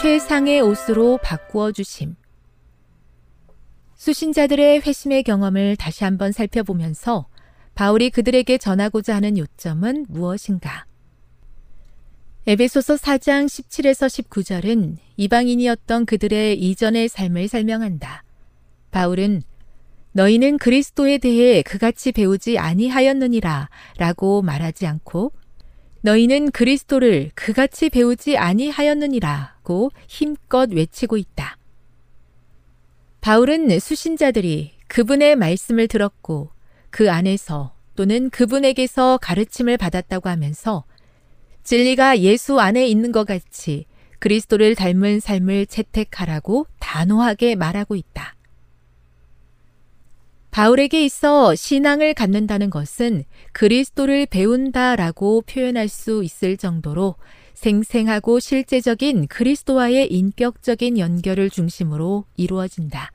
최상의 옷으로 바꾸어 주심 수신자들의 회심의 경험을 다시 한번 살펴보면서 바울이 그들에게 전하고자 하는 요점은 무엇인가? 에베소서 4장 17에서 19절은 이방인이었던 그들의 이전의 삶을 설명한다. 바울은 너희는 그리스도에 대해 그같이 배우지 아니하였느니라 라고 말하지 않고 너희는 그리스도를 그같이 배우지 아니하였느니라고 힘껏 외치고 있다. 바울은 수신자들이 그분의 말씀을 들었고 그 안에서 또는 그분에게서 가르침을 받았다고 하면서 진리가 예수 안에 있는 것 같이 그리스도를 닮은 삶을 채택하라고 단호하게 말하고 있다. 바울에게 있어 신앙을 갖는다는 것은 그리스도를 배운다라고 표현할 수 있을 정도로 생생하고 실제적인 그리스도와의 인격적인 연결을 중심으로 이루어진다.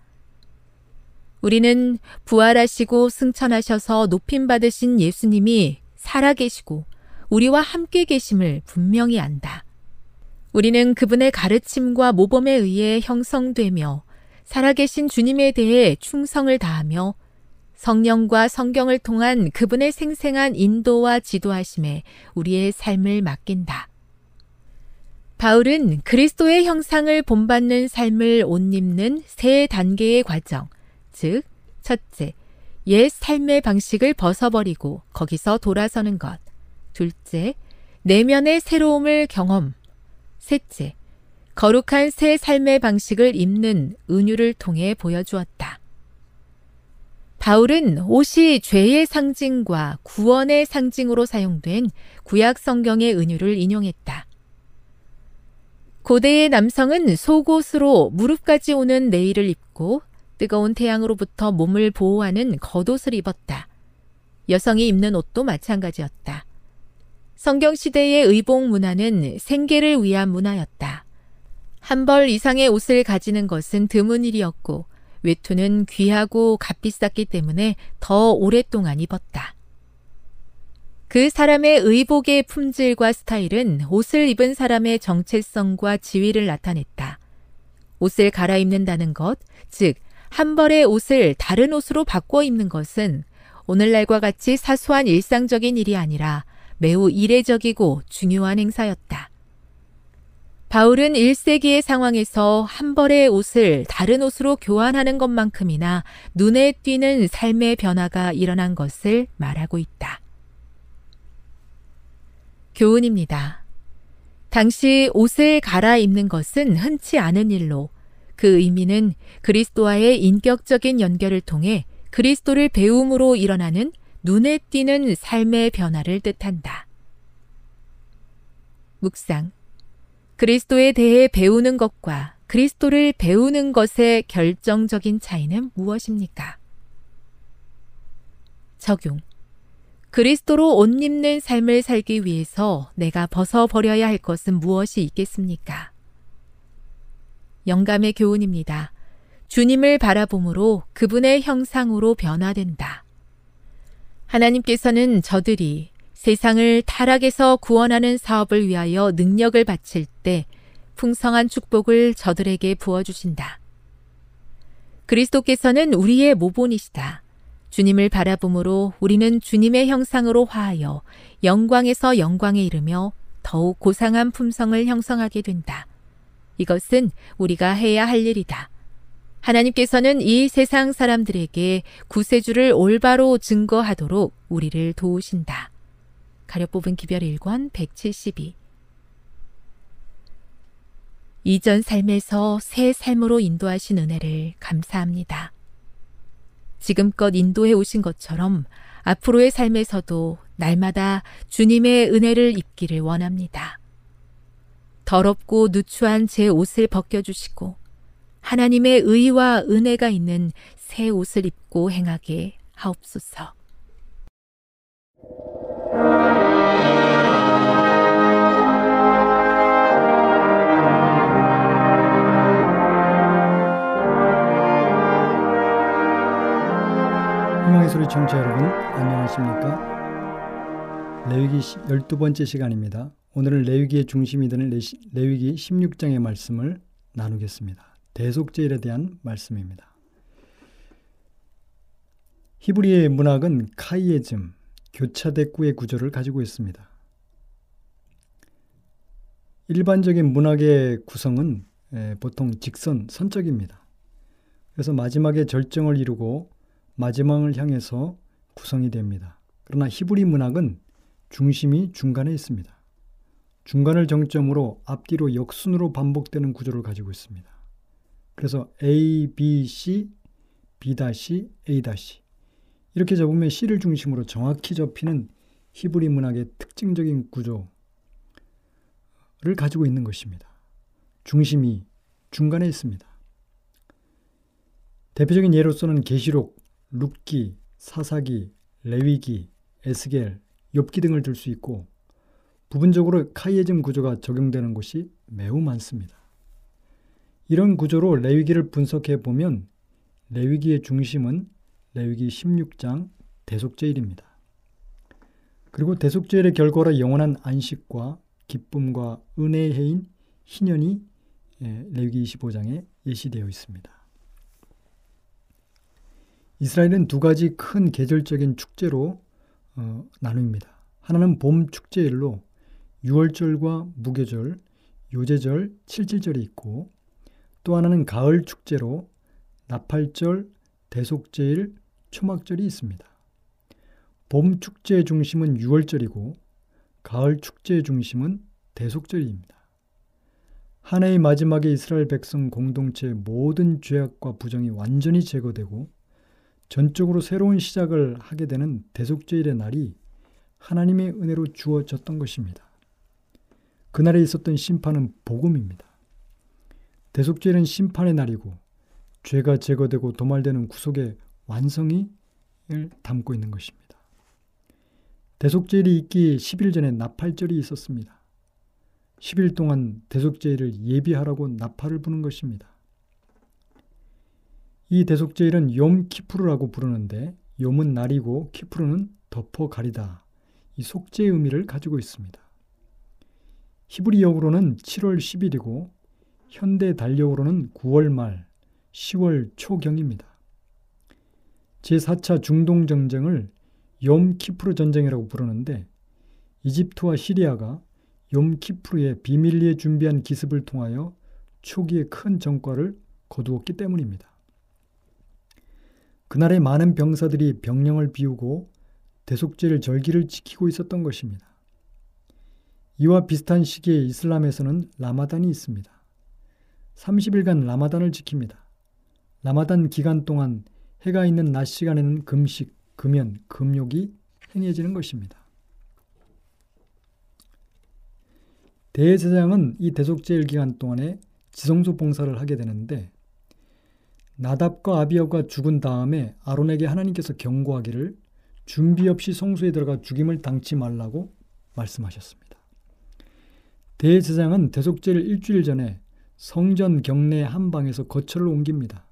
우리는 부활하시고 승천하셔서 높임받으신 예수님이 살아계시고 우리와 함께 계심을 분명히 안다. 우리는 그분의 가르침과 모범에 의해 형성되며 살아계신 주님에 대해 충성을 다하며 성령과 성경을 통한 그분의 생생한 인도와 지도하심에 우리의 삶을 맡긴다. 바울은 그리스도의 형상을 본받는 삶을 옷 입는 세 단계의 과정, 즉, 첫째, 옛 삶의 방식을 벗어버리고 거기서 돌아서는 것. 둘째, 내면의 새로움을 경험. 셋째, 거룩한 새 삶의 방식을 입는 은유를 통해 보여주었다. 바울은 옷이 죄의 상징과 구원의 상징으로 사용된 구약 성경의 은유를 인용했다. 고대의 남성은 속옷으로 무릎까지 오는 내일을 입고 뜨거운 태양으로부터 몸을 보호하는 겉옷을 입었다. 여성이 입는 옷도 마찬가지였다. 성경 시대의 의복 문화는 생계를 위한 문화였다. 한 벌 이상의 옷을 가지는 것은 드문 일이었고 외투는 귀하고 값비쌌기 때문에 더 오랫동안 입었다. 그 사람의 의복의 품질과 스타일은 옷을 입은 사람의 정체성과 지위를 나타냈다. 옷을 갈아입는다는 것, 즉, 한 벌의 옷을 다른 옷으로 바꿔 입는 것은 오늘날과 같이 사소한 일상적인 일이 아니라 매우 이례적이고 중요한 행사였다. 바울은 1세기의 상황에서 한 벌의 옷을 다른 옷으로 교환하는 것만큼이나 눈에 띄는 삶의 변화가 일어난 것을 말하고 있다. 교훈입니다. 당시 옷을 갈아입는 것은 흔치 않은 일로 그 의미는 그리스도와의 인격적인 연결을 통해 그리스도를 배움으로 일어나는 눈에 띄는 삶의 변화를 뜻한다. 묵상. 그리스도에 대해 배우는 것과 그리스도를 배우는 것의 결정적인 차이는 무엇입니까? 적용. 그리스도로 옷 입는 삶을 살기 위해서 내가 벗어버려야 할 것은 무엇이 있겠습니까? 영감의 교훈입니다. 주님을 바라봄으로 그분의 형상으로 변화된다. 하나님께서는 저들이 세상을 타락에서 구원하는 사업을 위하여 능력을 바칠 때 풍성한 축복을 저들에게 부어주신다. 그리스도께서는 우리의 모본이시다. 주님을 바라봄으로 우리는 주님의 형상으로 화하여 영광에서 영광에 이르며 더욱 고상한 품성을 형성하게 된다. 이것은 우리가 해야 할 일이다. 하나님께서는 이 세상 사람들에게 구세주를 올바로 증거하도록 우리를 도우신다. 가려 뽑은 기별 1권 172 이전 삶에서 새 삶으로 인도하신 은혜를 감사합니다. 지금껏 인도해 오신 것처럼 앞으로의 삶에서도 날마다 주님의 은혜를 입기를 원합니다. 더럽고 누추한 제 옷을 벗겨주시고 하나님의 의와 은혜가 있는 새 옷을 입고 행하게 하옵소서. 소리 청취자 여러분 안녕하십니까? 레위기 12번째 시간입니다. 오늘은 레위기의 중심이 되는 레위기 16장의 말씀을 나누겠습니다. 대속제일에 대한 말씀입니다. 히브리의 문학은 카이에즘, 교차대꾸의 구조를 가지고 있습니다. 일반적인 문학의 구성은 보통 직선, 선적입니다. 그래서 마지막에 절정을 이루고 마지막을 향해서 구성이 됩니다. 그러나 히브리 문학은 중심이 중간에 있습니다. 중간을 정점으로 앞뒤로 역순으로 반복되는 구조를 가지고 있습니다. 그래서 A, B, C, B A 이렇게 접으면 C를 중심으로 정확히 접히는 히브리 문학의 특징적인 구조를 가지고 있는 것입니다. 중심이 중간에 있습니다. 대표적인 예로서는 계시록 룻기, 사사기, 레위기, 에스겔, 엽기 등을 들 수 있고 부분적으로 카이에즘 구조가 적용되는 곳이 매우 많습니다. 이런 구조로 레위기를 분석해 보면 레위기의 중심은 레위기 16장 대속제일입니다. 그리고 대속제일의 결과로 영원한 안식과 기쁨과 은혜의 해인 희년이 예, 레위기 25장에 예시되어 있습니다. 이스라엘은 두 가지 큰 계절적인 축제로 어, 나눕니다. 하나는 봄 축제일로 6월절과 무교절, 요제절, 칠칠절이 있고 또 하나는 가을 축제로 나팔절, 대속제일, 초막절이 있습니다. 봄 축제의 중심은 6월절이고 가을 축제의 중심은 대속절입니다. 한 해의 마지막에 이스라엘 백성 공동체의 모든 죄악과 부정이 완전히 제거되고 전적으로 새로운 시작을 하게 되는 대속제일의 날이 하나님의 은혜로 주어졌던 것입니다. 그날에 있었던 심판은 복음입니다. 대속제일은 심판의 날이고 죄가 제거되고 도말되는 구속의 완성이 담고 있는 것입니다. 대속제일이 있기 10일 전에 나팔절이 있었습니다. 10일 동안 대속제일을 예비하라고 나팔을 부는 것입니다. 이 대속제일은 욤 키프루라고 부르는데 욤은 날이고 키프루는 덮어 가리다. 이 속죄의 의미를 가지고 있습니다. 히브리어로는 7월 10일이고 현대 달력으로는 9월 말 10월 초경입니다. 제4차 중동 전쟁을 욤 키프르 전쟁이라고 부르는데 이집트와 시리아가 욤 키프르의 비밀리에 준비한 기습을 통하여 초기에 큰 전과를 거두었기 때문입니다. 그날의 많은 병사들이 병령을 비우고 대속제를 절기를 지키고 있었던 것입니다. 이와 비슷한 시기에 이슬람에서는 라마단이 있습니다. 30일간 라마단을 지킵니다. 라마단 기간 동안 해가 있는 낮 시간에는 금식, 금연, 금욕이 행해지는 것입니다. 대제사장은 이 대속제일 기간 동안에 지성소 봉사를 하게 되는데 나답과 아비아가 죽은 다음에 아론에게 하나님께서 경고하기를 준비 없이 성소에 들어가 죽임을 당치 말라고 말씀하셨습니다. 대제사장은 대속제를 일주일 전에 성전 경내 한 방에서 거처를 옮깁니다.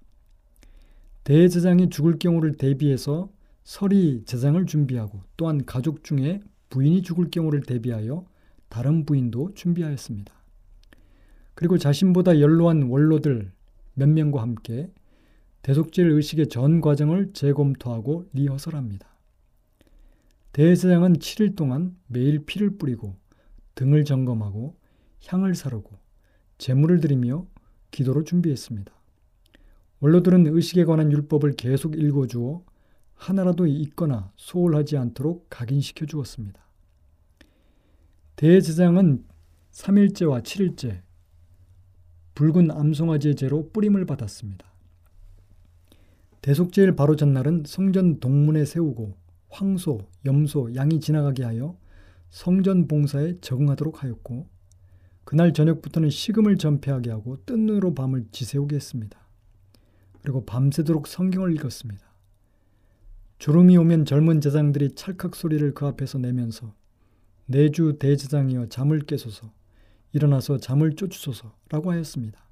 대제사장이 죽을 경우를 대비해서 서리 제장을 준비하고 또한 가족 중에 부인이 죽을 경우를 대비하여 다른 부인도 준비하였습니다. 그리고 자신보다 연로한 원로들 몇 명과 함께 대속질 의식의 전 과정을 재검토하고 리허설합니다. 대제사장은 7일 동안 매일 피를 뿌리고 등을 점검하고 향을 사르고 제물을 드리며 기도를 준비했습니다. 원로들은 의식에 관한 율법을 계속 읽어주어 하나라도 잊거나 소홀하지 않도록 각인시켜 주었습니다. 대제장은 3일째와 7일째 붉은 암송아지의 제로 뿌림을 받았습니다. 대속제일 바로 전날은 성전 동문에 세우고 황소, 염소, 양이 지나가게 하여 성전 봉사에 적응하도록 하였고 그날 저녁부터는 식음을 전폐하게 하고 뜬 눈으로 밤을 지새우게 했습니다. 그리고 밤새도록 성경을 읽었습니다. 주름이 오면 젊은 제장들이 찰칵 소리를 그 앞에서 내면서 내주 대제장이여 잠을 깨소서 일어나서 잠을 쫓으소서라고 하였습니다.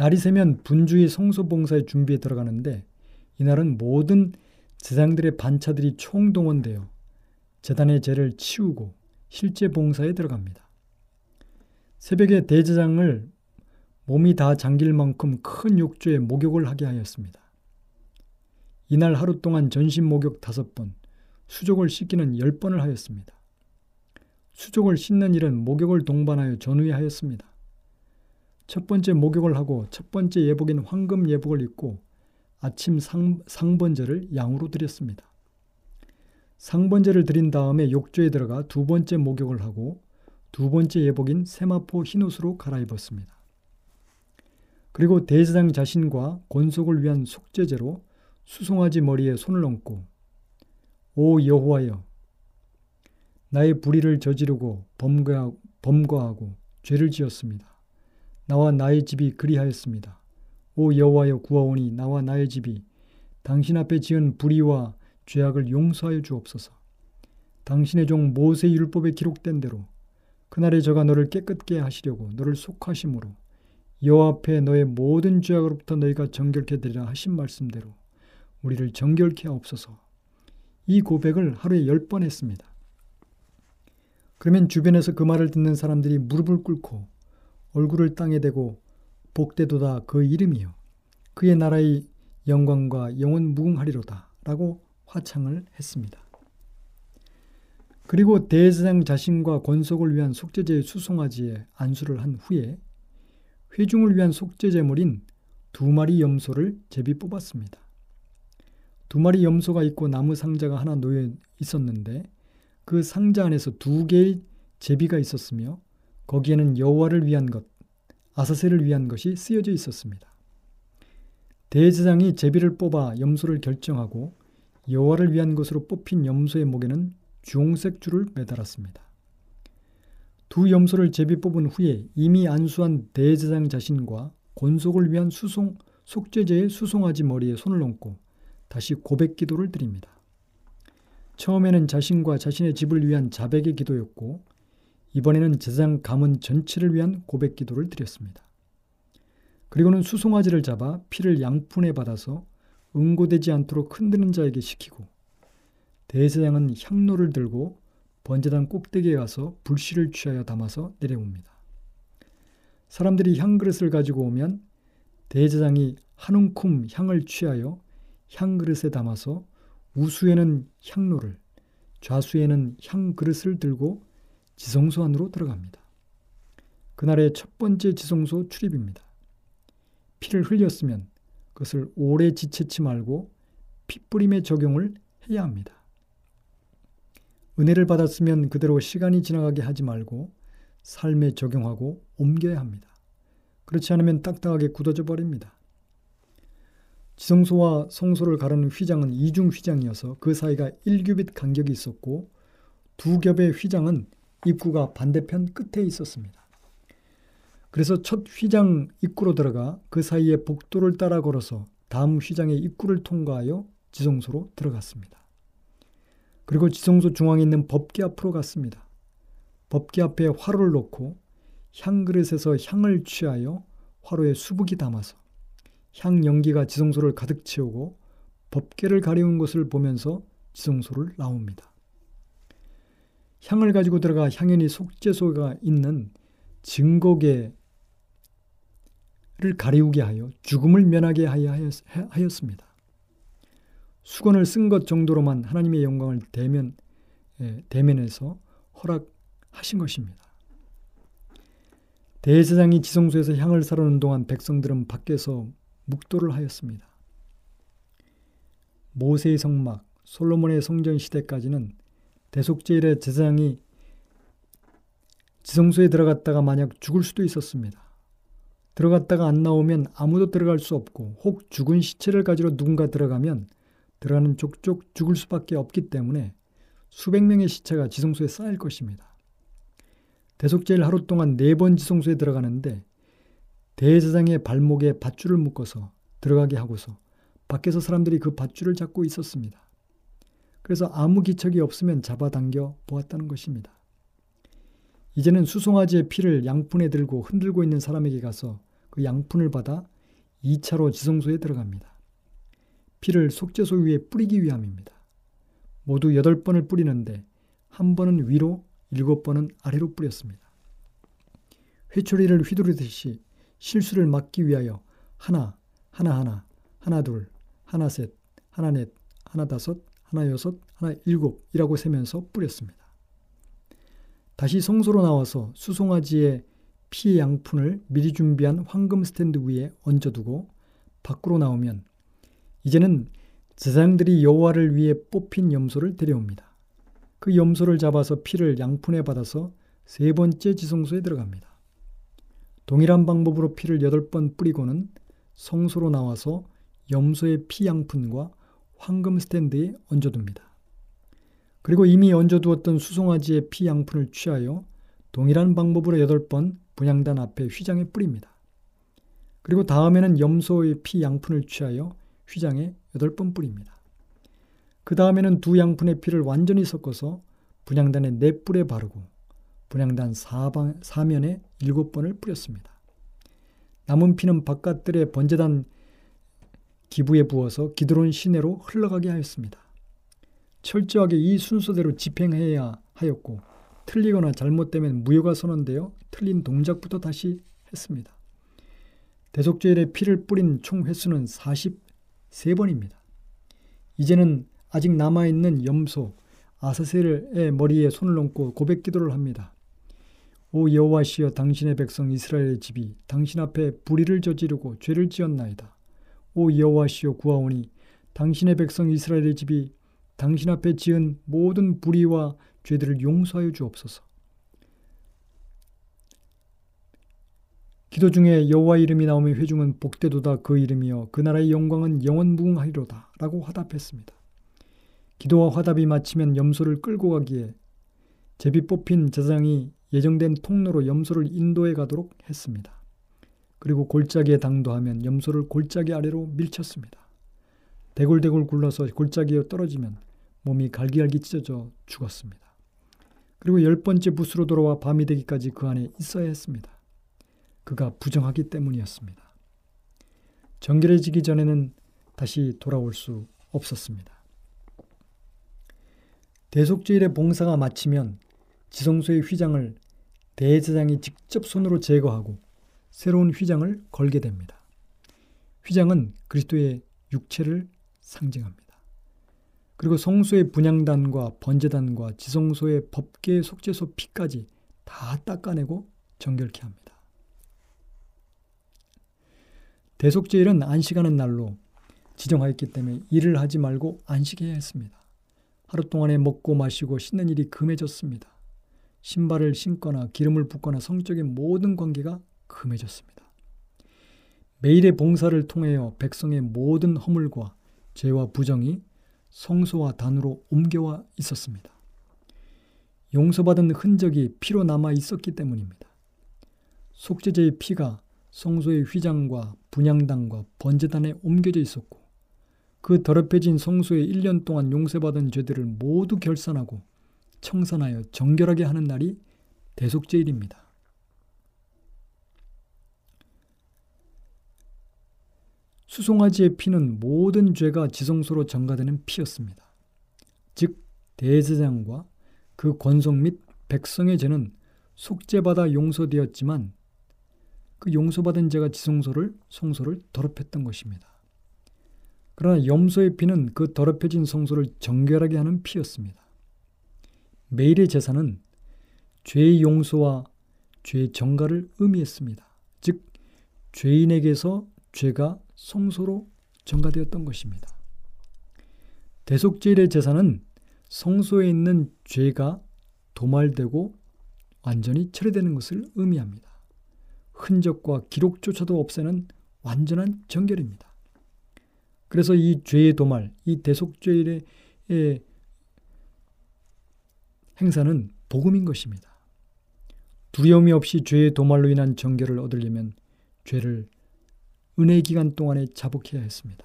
날이 새면 분주히 성소봉사의 준비에 들어가는데 이날은 모든 제장들의 반차들이 총동원되어 재단의 죄를 치우고 실제 봉사에 들어갑니다. 새벽에 대제장을 몸이 다 잠길 만큼 큰 욕조에 목욕을 하게 하였습니다. 이날 하루 동안 전신 목욕 다섯 번, 수족을 씻기는 열 번을 하였습니다. 수족을 씻는 일은 목욕을 동반하여 전후에 하였습니다. 첫 번째 목욕을 하고 첫 번째 예복인 황금 예복을 입고 아침 상, 상번제를 양으로 드렸습니다. 상번제를 드린 다음에 욕조에 들어가 두 번째 목욕을 하고 두 번째 예복인 세마포 흰옷으로 갈아입었습니다. 그리고 대제장 자신과 권속을 위한 속죄제로 수송아지 머리에 손을 얹고 오 여호와여 나의 불의를 저지르고 범거하, 범거하고 죄를 지었습니다. 나와 나의 집이 그리하였습니다. 오 여호와여 구하오니 나와 나의 집이 당신 앞에 지은 불의와 죄악을 용서하여 주옵소서. 당신의 종 모세 율법에 기록된 대로 그날에 저가 너를 깨끗게 하시려고 너를 속하심으로 여호와 앞에 너의 모든 죄악으로부터 너희가 정결케 되리라 하신 말씀대로 우리를 정결케 하옵소서. 이 고백을 하루에 열 번 했습니다. 그러면 주변에서 그 말을 듣는 사람들이 무릎을 꿇고 얼굴을 땅에 대고 복되도다 그 이름이요. 그의 나라의 영광과 영원 무궁하리로다. 라고 화창을 했습니다. 그리고 대제장 자신과 권속을 위한 속죄제의 수송아지에 안수를 한 후에 회중을 위한 속죄제물인 두 마리 염소를 제비 뽑았습니다. 두 마리 염소가 있고 나무 상자가 하나 놓여 있었는데 그 상자 안에서 두 개의 제비가 있었으며 거기에는 여호와를 위한 것, 아사셀을 위한 것이 쓰여져 있었습니다. 대제장이 제비를 뽑아 염소를 결정하고 여호와를 위한 것으로 뽑힌 염소의 목에는 주홍색 줄을 매달았습니다. 두 염소를 제비 뽑은 후에 이미 안수한 대제장 자신과 권속을 위한 수송 속죄제의 수송아지 머리에 손을 얹고 다시 고백 기도를 드립니다. 처음에는 자신과 자신의 집을 위한 자백의 기도였고 이번에는 제장 가문 전체를 위한 고백 기도를 드렸습니다. 그리고는 수송아지를 잡아 피를 양푼에 받아서 응고되지 않도록 흔드는 자에게 시키고 대제장은 향로를 들고 번제단 꼭대기에 가서 불씨를 취하여 담아서 내려옵니다. 사람들이 향그릇을 가지고 오면 대제장이 한 움큼 향을 취하여 향그릇에 담아서 우수에는 향로를 좌수에는 향그릇을 들고 지성소 안으로 들어갑니다. 그날의 첫 번째 지성소 출입입니다. 피를 흘렸으면 그것을 오래 지체치 말고 핏뿌림의 적용을 해야 합니다. 은혜를 받았으면 그대로 시간이 지나가게 하지 말고 삶에 적용하고 옮겨야 합니다. 그렇지 않으면 딱딱하게 굳어져 버립니다. 지성소와 성소를 가르는 휘장은 이중 휘장이어서 그 사이가 1규빗 간격이 있었고 두 겹의 휘장은 입구가 반대편 끝에 있었습니다. 그래서 첫 휘장 입구로 들어가 그 사이에 복도를 따라 걸어서 다음 휘장의 입구를 통과하여 지성소로 들어갔습니다. 그리고 지성소 중앙에 있는 법기 앞으로 갔습니다. 법기 앞에 화로를 놓고 향그릇에서 향을 취하여 화로에 수북이 담아서 향 연기가 지성소를 가득 채우고 법계를 가리운 것을 보면서 지성소를 나옵니다. 향을 가지고 들어가 향연이 속죄소가 있는 증거계를 가리우게 하여 죽음을 면하게 하여 하였 습니다. 수건을 쓴 것 정도로만 하나님의 영광을 대면 예, 대면에서 허락하신 것입니다. 대제장이 지성소에서 향을 사르는 동안 백성들은 밖에서 묵도를 하였습니다. 모세의 성막, 솔로몬의 성전 시대까지는 대속제일의 제사장이 지성소에 들어갔다가 만약 죽을 수도 있었습니다. 들어갔다가 안 나오면 아무도 들어갈 수 없고 혹 죽은 시체를 가지러 누군가 들어가면 들어가는 족족 죽을 수밖에 없기 때문에 수백 명의 시체가 지성소에 쌓일 것입니다. 대속제일 하루 동안 네 번 지성소에 들어가는데 대제사장의 발목에 밧줄을 묶어서 들어가게 하고서 밖에서 사람들이 그 밧줄을 잡고 있었습니다. 그래서 아무 기척이 없으면 잡아당겨 보았다는 것입니다. 이제는 수송아지의 피를 양푼에 들고 흔들고 있는 사람에게 가서 그 양푼을 받아 2차로 지성소에 들어갑니다. 피를 속죄소 위에 뿌리기 위함입니다. 모두 8번을 뿌리는데 한 번은 위로, 7번은 아래로 뿌렸습니다. 회초리를 휘두르듯이 실수를 막기 위하여 하나, 하나 하나, 하나 둘, 하나 셋, 하나 넷, 하나 다섯, 하나 여섯, 하나 일곱이라고 세면서 뿌렸습니다. 다시 성소로 나와서 수송아지의 피 양푼을 미리 준비한 황금 스탠드 위에 얹어두고 밖으로 나오면 이제는 제사장들이 여호와를 위해 뽑힌 염소를 데려옵니다. 그 염소를 잡아서 피를 양푼에 받아서 세 번째 지성소에 들어갑니다. 동일한 방법으로 피를 여덟 번 뿌리고는 성소로 나와서 염소의 피 양푼과 황금 스탠드에 얹어둡니다. 그리고 이미 얹어두었던 수송아지의 피 양푼을 취하여 동일한 방법으로 여덟 번 분양단 앞에 휘장에 뿌립니다. 그리고 다음에는 염소의 피 양푼을 취하여 휘장에 여덟 번 뿌립니다. 그 다음에는 두 양푼의 피를 완전히 섞어서 분양단의 네 뿔에 바르고 분양단 사방, 사면에 일곱 번을 뿌렸습니다. 남은 피는 바깥들의 번제단 기부에 부어서 기드론 시내로 흘러가게 하였습니다. 철저하게 이 순서대로 집행해야 하였고 틀리거나 잘못되면 무효가 선언되어 틀린 동작부터 다시 했습니다. 대속죄일에 피를 뿌린 총 횟수는 43번입니다. 이제는 아직 남아있는 염소 아사셀의 머리에 손을 얹고 고백 기도를 합니다. 오 여호와시여 당신의 백성 이스라엘의 집이 당신 앞에 불의를 저지르고 죄를 지었나이다. 오 여호와시여 구하오니 당신의 백성 이스라엘의 집이 당신 앞에 지은 모든 불의와 죄들을 용서하여 주옵소서. 기도 중에 여호와 이름이 나오면 회중은 복되도다 그 이름이여 그 나라의 영광은 영원 무궁하리로다 라고 화답했습니다. 기도와 화답이 마치면 염소를 끌고 가기에 제비 뽑힌 제사장이 예정된 통로로 염소를 인도해 가도록 했습니다. 그리고 골짜기에 당도하면 염소를 골짜기 아래로 밀쳤습니다. 대굴대굴 굴러서 골짜기에 떨어지면 몸이 갈기갈기 찢어져 죽었습니다. 그리고 열 번째 부스로 돌아와 밤이 되기까지 그 안에 있어야 했습니다. 그가 부정하기 때문이었습니다. 정결해지기 전에는 다시 돌아올 수 없었습니다. 대속죄일의 봉사가 마치면 지성소의 휘장을 대제장이 직접 손으로 제거하고 새로운 휘장을 걸게 됩니다. 휘장은 그리스도의 육체를 상징합니다. 그리고 성소의 분양단과 번제단과 지성소의 법계 속죄소 피까지 다 닦아내고 정결케 합니다. 대속제일은 안식하는 날로 지정하였기 때문에 일을 하지 말고 안식해야 했습니다. 하루 동안에 먹고 마시고 씻는 일이 금해졌습니다. 신발을 신거나 기름을 붓거나 성적인 모든 관계가 금해졌습니다. 매일의 봉사를 통하여 백성의 모든 허물과 죄와 부정이 성소와 단으로 옮겨와 있었습니다. 용서받은 흔적이 피로 남아 있었기 때문입니다. 속죄제의 피가 성소의 휘장과 분양단과 번제단에 옮겨져 있었고 그 더럽혀진 성소에 1년 동안 용서받은 죄들을 모두 결산하고 청산하여 정결하게 하는 날이 대속제일입니다. 수송아지의 피는 모든 죄가 지성소로 전가되는 피였습니다. 즉 대제장과 그 권속 및 백성의 죄는 속죄받아 용서되었지만 그 용서받은 죄가 지성소를 성소를 더럽혔던 것입니다. 그러나 염소의 피는 그 더럽혀진 성소를 정결하게 하는 피였습니다. 매일의 제사는 죄의 용서와 죄의 정가를 의미했습니다. 즉 죄인에게서 죄가 성소로 전가되었던 것입니다. 대속죄일의 제사는 성소에 있는 죄가 도말되고 완전히 처리되는 것을 의미합니다. 흔적과 기록조차도 없애는 완전한 정결입니다. 그래서 이 죄의 도말, 이 대속죄일의 행사는 복음인 것입니다. 두려움이 없이 죄의 도말로 인한 정결을 얻으려면 죄를 은혜 기간 동안에 자복해야 했습니다.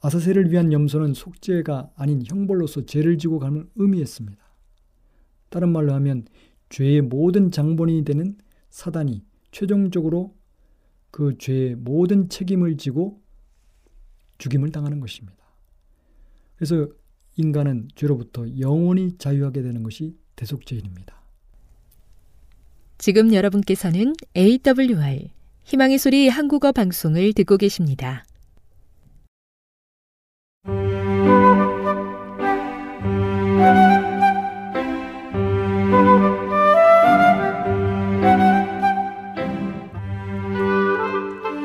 아사세를 위한 염소는 속죄가 아닌 형벌로서 죄를 지고 감을 의미했습니다. 다른 말로 하면 죄의 모든 장본인이 되는 사단이 최종적으로 그 죄의 모든 책임을 지고 죽임을 당하는 것입니다. 그래서 인간은 죄로부터 영원히 자유하게 되는 것이 대속죄인입니다. 지금 여러분께서는 AWR 희망의 소리 한국어 방송을 듣고 계십니다.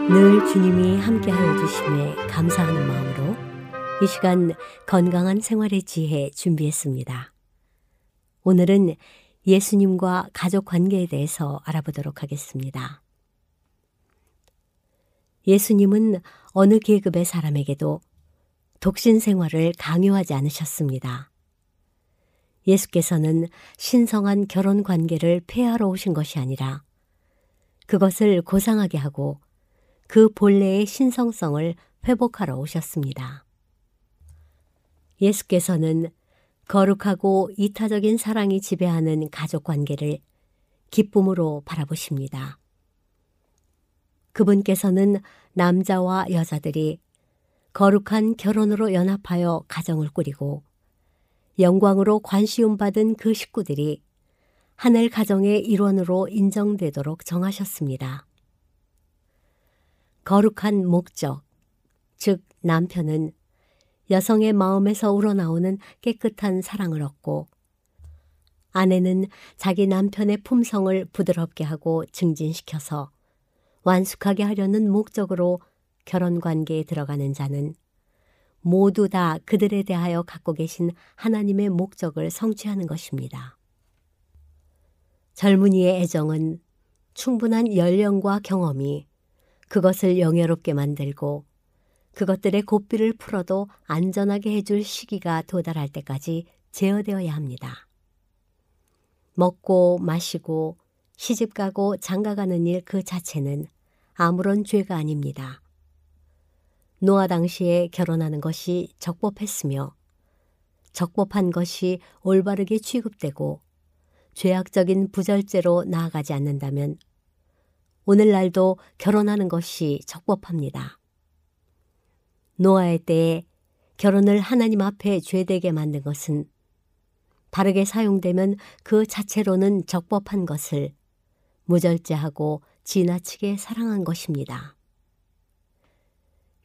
늘 주님이 함께하여 주심에 감사하는 마음으로 이 시간 건강한 생활의 지혜 준비했습니다. 오늘은 예수님과 가족 관계에 대해서 알아보도록 하겠습니다. 예수님은 어느 계급의 사람에게도 독신 생활을 강요하지 않으셨습니다. 예수께서는 신성한 결혼 관계를 폐하러 오신 것이 아니라 그것을 고상하게 하고 그 본래의 신성성을 회복하러 오셨습니다. 예수께서는 거룩하고 이타적인 사랑이 지배하는 가족 관계를 기쁨으로 바라보십니다. 그분께서는 남자와 여자들이 거룩한 결혼으로 연합하여 가정을 꾸리고 영광으로 관시움 받은 그 식구들이 하늘 가정의 일원으로 인정되도록 정하셨습니다. 거룩한 목적, 즉 남편은 여성의 마음에서 우러나오는 깨끗한 사랑을 얻고 아내는 자기 남편의 품성을 부드럽게 하고 증진시켜서 완숙하게 하려는 목적으로 결혼 관계에 들어가는 자는 모두 다 그들에 대하여 갖고 계신 하나님의 목적을 성취하는 것입니다. 젊은이의 애정은 충분한 연령과 경험이 그것을 영예롭게 만들고 그것들의 고삐를 풀어도 안전하게 해줄 시기가 도달할 때까지 제어되어야 합니다. 먹고 마시고 시집가고 장가가는 일 그 자체는 아무런 죄가 아닙니다. 노아 당시에 결혼하는 것이 적법했으며 적법한 것이 올바르게 취급되고 죄악적인 부절제로 나아가지 않는다면 오늘날도 결혼하는 것이 적법합니다. 노아의 때에 결혼을 하나님 앞에 죄되게 만든 것은 바르게 사용되면 그 자체로는 적법한 것을 무절제하고 지나치게 사랑한 것입니다.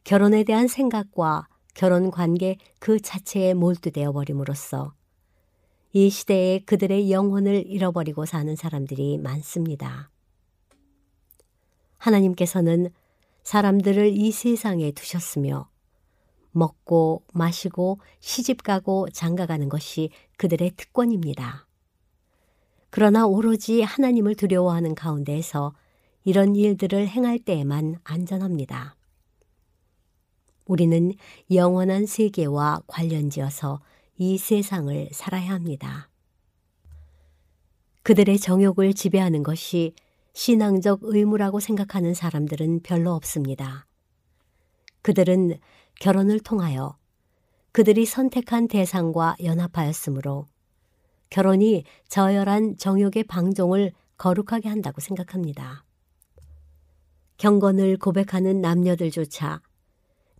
결혼에 대한 생각과 결혼 관계 그 자체에 몰두되어 버림으로써 이 시대에 그들의 영혼을 잃어버리고 사는 사람들이 많습니다. 하나님께서는 사람들을 이 세상에 두셨으며 먹고 마시고 시집가고 장가가는 것이 그들의 특권입니다. 그러나 오로지 하나님을 두려워하는 가운데에서 이런 일들을 행할 때에만 안전합니다. 우리는 영원한 세계와 관련지어서 이 세상을 살아야 합니다. 그들의 정욕을 지배하는 것이 신앙적 의무라고 생각하는 사람들은 별로 없습니다. 그들은 결혼을 통하여 그들이 선택한 대상과 연합하였으므로 결혼이 저열한 정욕의 방종을 거룩하게 한다고 생각합니다. 경건을 고백하는 남녀들조차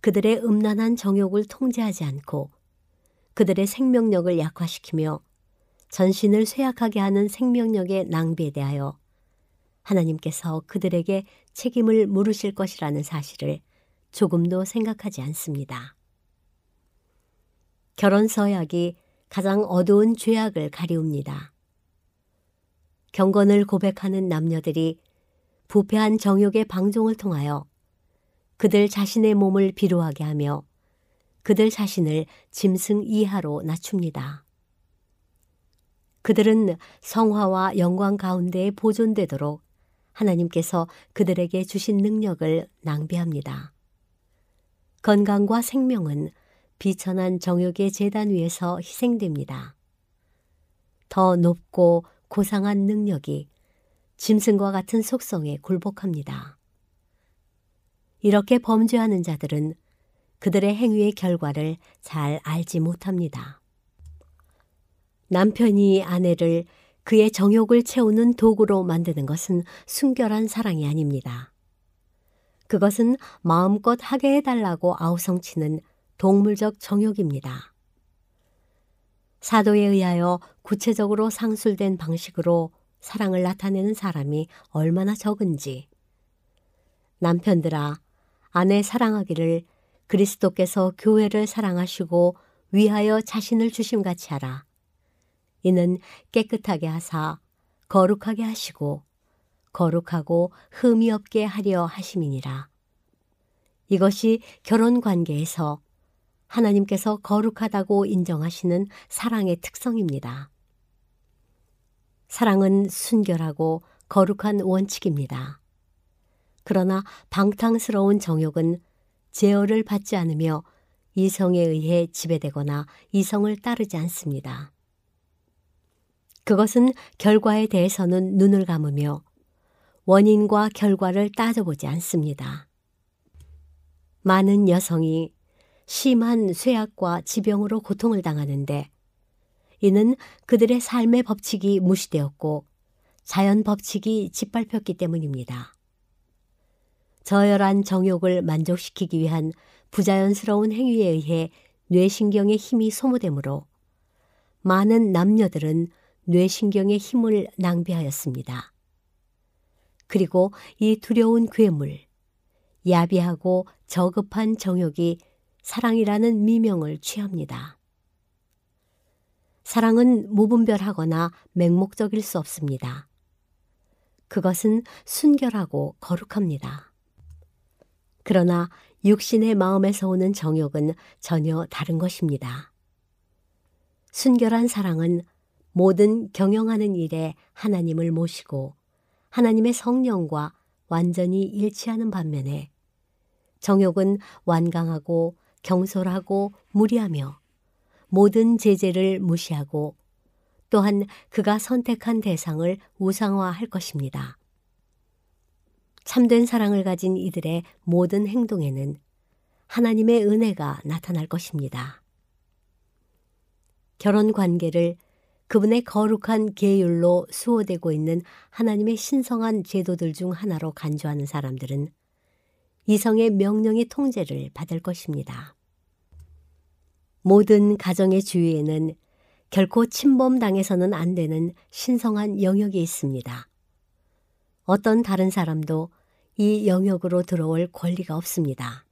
그들의 음란한 정욕을 통제하지 않고 그들의 생명력을 약화시키며 전신을 쇠약하게 하는 생명력의 낭비에 대하여 하나님께서 그들에게 책임을 물으실 것이라는 사실을 조금도 생각하지 않습니다. 결혼 서약이 가장 어두운 죄악을 가리웁니다. 경건을 고백하는 남녀들이 부패한 정욕의 방종을 통하여 그들 자신의 몸을 비루하게 하며 그들 자신을 짐승 이하로 낮춥니다. 그들은 성화와 영광 가운데에 보존되도록 하나님께서 그들에게 주신 능력을 낭비합니다. 건강과 생명은 비천한 정욕의 재단 위에서 희생됩니다. 더 높고 고상한 능력이 짐승과 같은 속성에 굴복합니다. 이렇게 범죄하는 자들은 그들의 행위의 결과를 잘 알지 못합니다. 남편이 아내를 그의 정욕을 채우는 도구로 만드는 것은 순결한 사랑이 아닙니다. 그것은 마음껏 하게 해달라고 아우성치는 동물적 정욕입니다. 사도에 의하여 구체적으로 상술된 방식으로 사랑을 나타내는 사람이 얼마나 적은지. 남편들아, 아내 사랑하기를 그리스도께서 교회를 사랑하시고 위하여 자신을 주심같이 하라. 이는 깨끗하게 하사 거룩하게 하시고 거룩하고 흠이 없게 하려 하심이니라. 이것이 결혼 관계에서 하나님께서 거룩하다고 인정하시는 사랑의 특성입니다. 사랑은 순결하고 거룩한 원칙입니다. 그러나 방탕스러운 정욕은 제어를 받지 않으며 이성에 의해 지배되거나 이성을 따르지 않습니다. 그것은 결과에 대해서는 눈을 감으며 원인과 결과를 따져보지 않습니다. 많은 여성이 심한 쇠약과 지병으로 고통을 당하는데 이는 그들의 삶의 법칙이 무시되었고 자연 법칙이 짓밟혔기 때문입니다. 저열한 정욕을 만족시키기 위한 부자연스러운 행위에 의해 뇌신경의 힘이 소모되므로 많은 남녀들은 뇌신경의 힘을 낭비하였습니다. 그리고 이 두려운 괴물, 야비하고 저급한 정욕이 사랑이라는 미명을 취합니다. 사랑은 무분별하거나 맹목적일 수 없습니다. 그것은 순결하고 거룩합니다. 그러나 육신의 마음에서 오는 정욕은 전혀 다른 것입니다. 순결한 사랑은 모든 경영하는 일에 하나님을 모시고 하나님의 성령과 완전히 일치하는 반면에 정욕은 완강하고 경솔하고 무리하며 모든 제재를 무시하고 또한 그가 선택한 대상을 우상화할 것입니다. 참된 사랑을 가진 이들의 모든 행동에는 하나님의 은혜가 나타날 것입니다. 결혼 관계를 그분의 거룩한 계율로 수호되고 있는 하나님의 신성한 제도들 중 하나로 간주하는 사람들은 이성의 명령의 통제를 받을 것입니다. 모든 가정의 주위에는 결코 침범당해서는 안 되는 신성한 영역이 있습니다. 어떤 다른 사람도 이 영역으로 들어올 권리가 없습니다.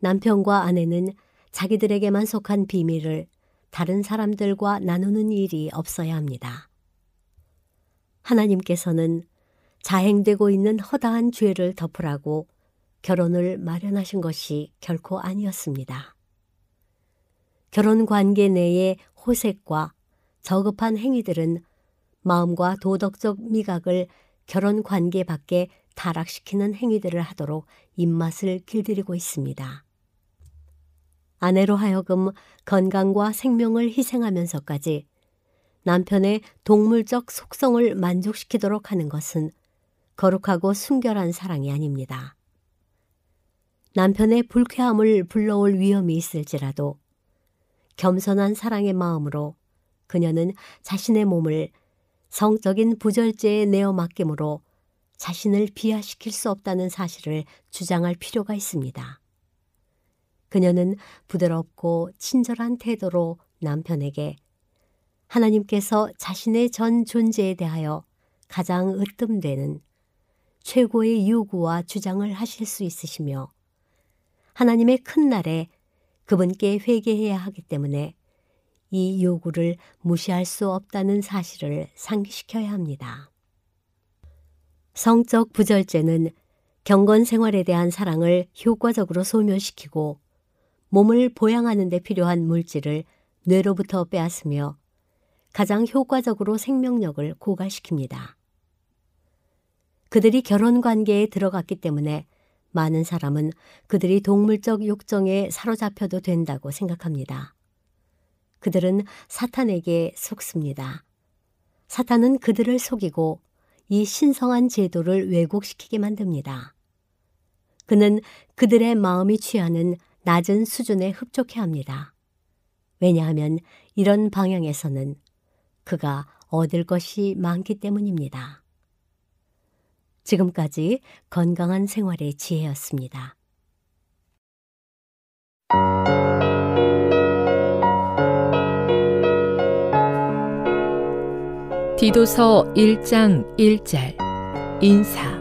남편과 아내는 자기들에게만 속한 비밀을 다른 사람들과 나누는 일이 없어야 합니다. 하나님께서는 자행되고 있는 허다한 죄를 덮으라고 결혼을 마련하신 것이 결코 아니었습니다. 결혼 관계 내의 호색과 저급한 행위들은 마음과 도덕적 미각을 결혼 관계 밖에 타락시키는 행위들을 하도록 입맛을 길들이고 있습니다. 아내로 하여금 건강과 생명을 희생하면서까지 남편의 동물적 속성을 만족시키도록 하는 것은 거룩하고 순결한 사랑이 아닙니다. 남편의 불쾌함을 불러올 위험이 있을지라도 겸손한 사랑의 마음으로 그녀는 자신의 몸을 성적인 부절제에 내어 맡김으로 자신을 비하시킬 수 없다는 사실을 주장할 필요가 있습니다. 그녀는 부드럽고 친절한 태도로 남편에게 하나님께서 자신의 전 존재에 대하여 가장 으뜸되는 최고의 요구와 주장을 하실 수 있으시며 하나님의 큰 날에 그분께 회개해야 하기 때문에 이 요구를 무시할 수 없다는 사실을 상기시켜야 합니다. 성적 부절제는 경건 생활에 대한 사랑을 효과적으로 소멸시키고 몸을 보양하는 데 필요한 물질을 뇌로부터 빼앗으며 가장 효과적으로 생명력을 고갈시킵니다. 그들이 결혼 관계에 들어갔기 때문에 많은 사람은 그들이 동물적 욕정에 사로잡혀도 된다고 생각합니다. 그들은 사탄에게 속습니다. 사탄은 그들을 속이고 이 신성한 제도를 왜곡시키게 만듭니다. 그는 그들의 마음이 취하는 낮은 수준에 흡족해 합니다. 왜냐하면 이런 방향에서는 그가 얻을 것이 많기 때문입니다. 지금까지 건강한 생활의 지혜였습니다. 디도서 1장 1절 인사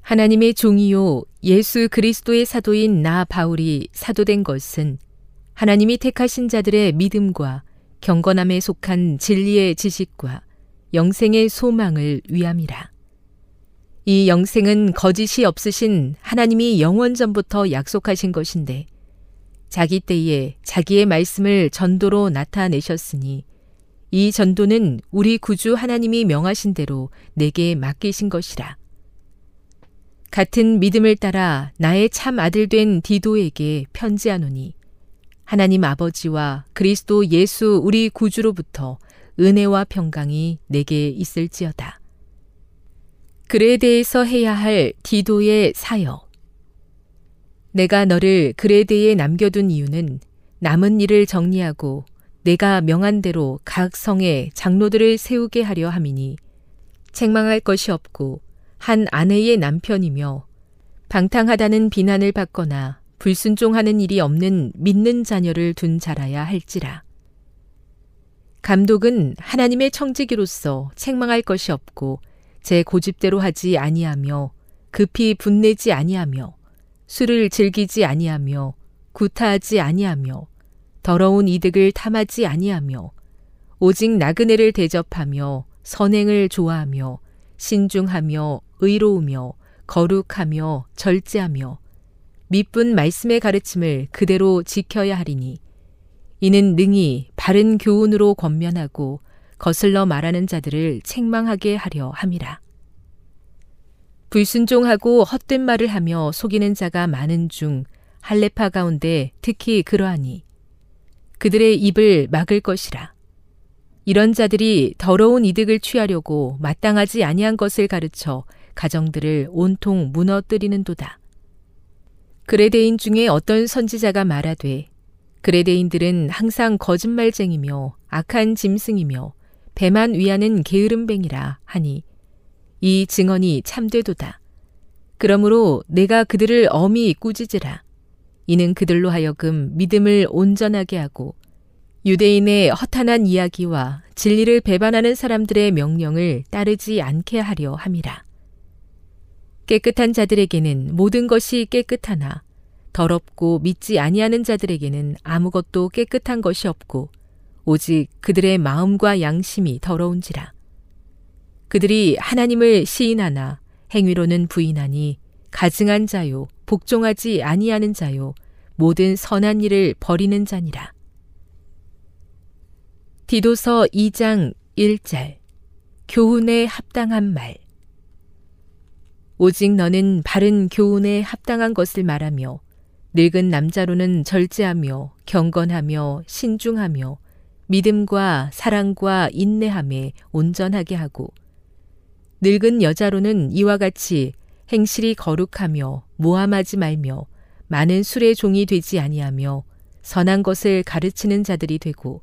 하나님의 종이요 예수 그리스도의 사도인 나 바울이 사도된 것은 하나님이 택하신 자들의 믿음과 경건함에 속한 진리의 지식과 영생의 소망을 위함이라. 이 영생은 거짓이 없으신 하나님이 영원 전부터 약속하신 것인데 자기 때에 자기의 말씀을 전도로 나타내셨으니 이 전도는 우리 구주 하나님이 명하신 대로 내게 맡기신 것이라. 같은 믿음을 따라 나의 참 아들 된 디도에게 편지하노니 하나님 아버지와 그리스도 예수 우리 구주로부터 은혜와 평강이 내게 있을지어다. 글에 대해서 해야 할 디도의 사역. 내가 너를 대해 남겨둔 이유는 남은 일을 정리하고 내가 명한 대로 각 성에 장로들을 세우게 하려 함이니 책망할 것이 없고 한 아내의 남편이며 방탕하다는 비난을 받거나 불순종하는 일이 없는 믿는 자녀를 둔 자라야 할지라. 감독은 하나님의 청지기로서 책망할 것이 없고 제 고집대로 하지 아니하며 급히 분내지 아니하며 술을 즐기지 아니하며 구타하지 아니하며 더러운 이득을 탐하지 아니하며 오직 나그네를 대접하며 선행을 좋아하며 신중하며 의로우며 거룩하며 절제하며 미쁜 말씀의 가르침을 그대로 지켜야 하리니 이는 능히 바른 교훈으로 권면하고 거슬러 말하는 자들을 책망하게 하려 함이라. 불순종하고 헛된 말을 하며 속이는 자가 많은 중 할레파 가운데 특히 그러하니 그들의 입을 막을 것이라. 이런 자들이 더러운 이득을 취하려고 마땅하지 아니한 것을 가르쳐 가정들을 온통 무너뜨리는도다. 그레데인 중에 어떤 선지자가 말하되 그레데인들은 항상 거짓말쟁이며 악한 짐승이며 배만 위하는 게으름뱅이라 하니 이 증언이 참되도다. 그러므로 내가 그들을 엄히 꾸짖으라. 이는 그들로 하여금 믿음을 온전하게 하고 유대인의 허탄한 이야기와 진리를 배반하는 사람들의 명령을 따르지 않게 하려 함이라. 깨끗한 자들에게는 모든 것이 깨끗하나 더럽고 믿지 아니하는 자들에게는 아무것도 깨끗한 것이 없고 오직 그들의 마음과 양심이 더러운지라. 그들이 하나님을 시인하나 행위로는 부인하니 가증한 자요 복종하지 아니하는 자요 모든 선한 일을 버리는 자니라. 디도서 2장 1절 교훈에 합당한 말 오직 너는 바른 교훈에 합당한 것을 말하며 늙은 남자로는 절제하며 경건하며 신중하며 믿음과 사랑과 인내함에 온전하게 하고 늙은 여자로는 이와 같이 행실이 거룩하며 모함하지 말며 많은 술의 종이 되지 아니하며 선한 것을 가르치는 자들이 되고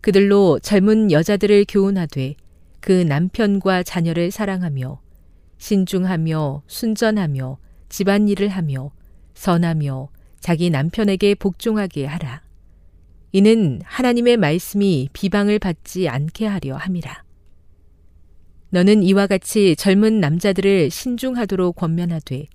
그들로 젊은 여자들을 교훈하되 그 남편과 자녀를 사랑하며 신중하며 순전하며 집안일을 하며 선하며 자기 남편에게 복종하게 하라. 이는 하나님의 말씀이 비방을 받지 않게 하려 함이라. 너는 이와 같이 젊은 남자들을 신중하도록 권면하되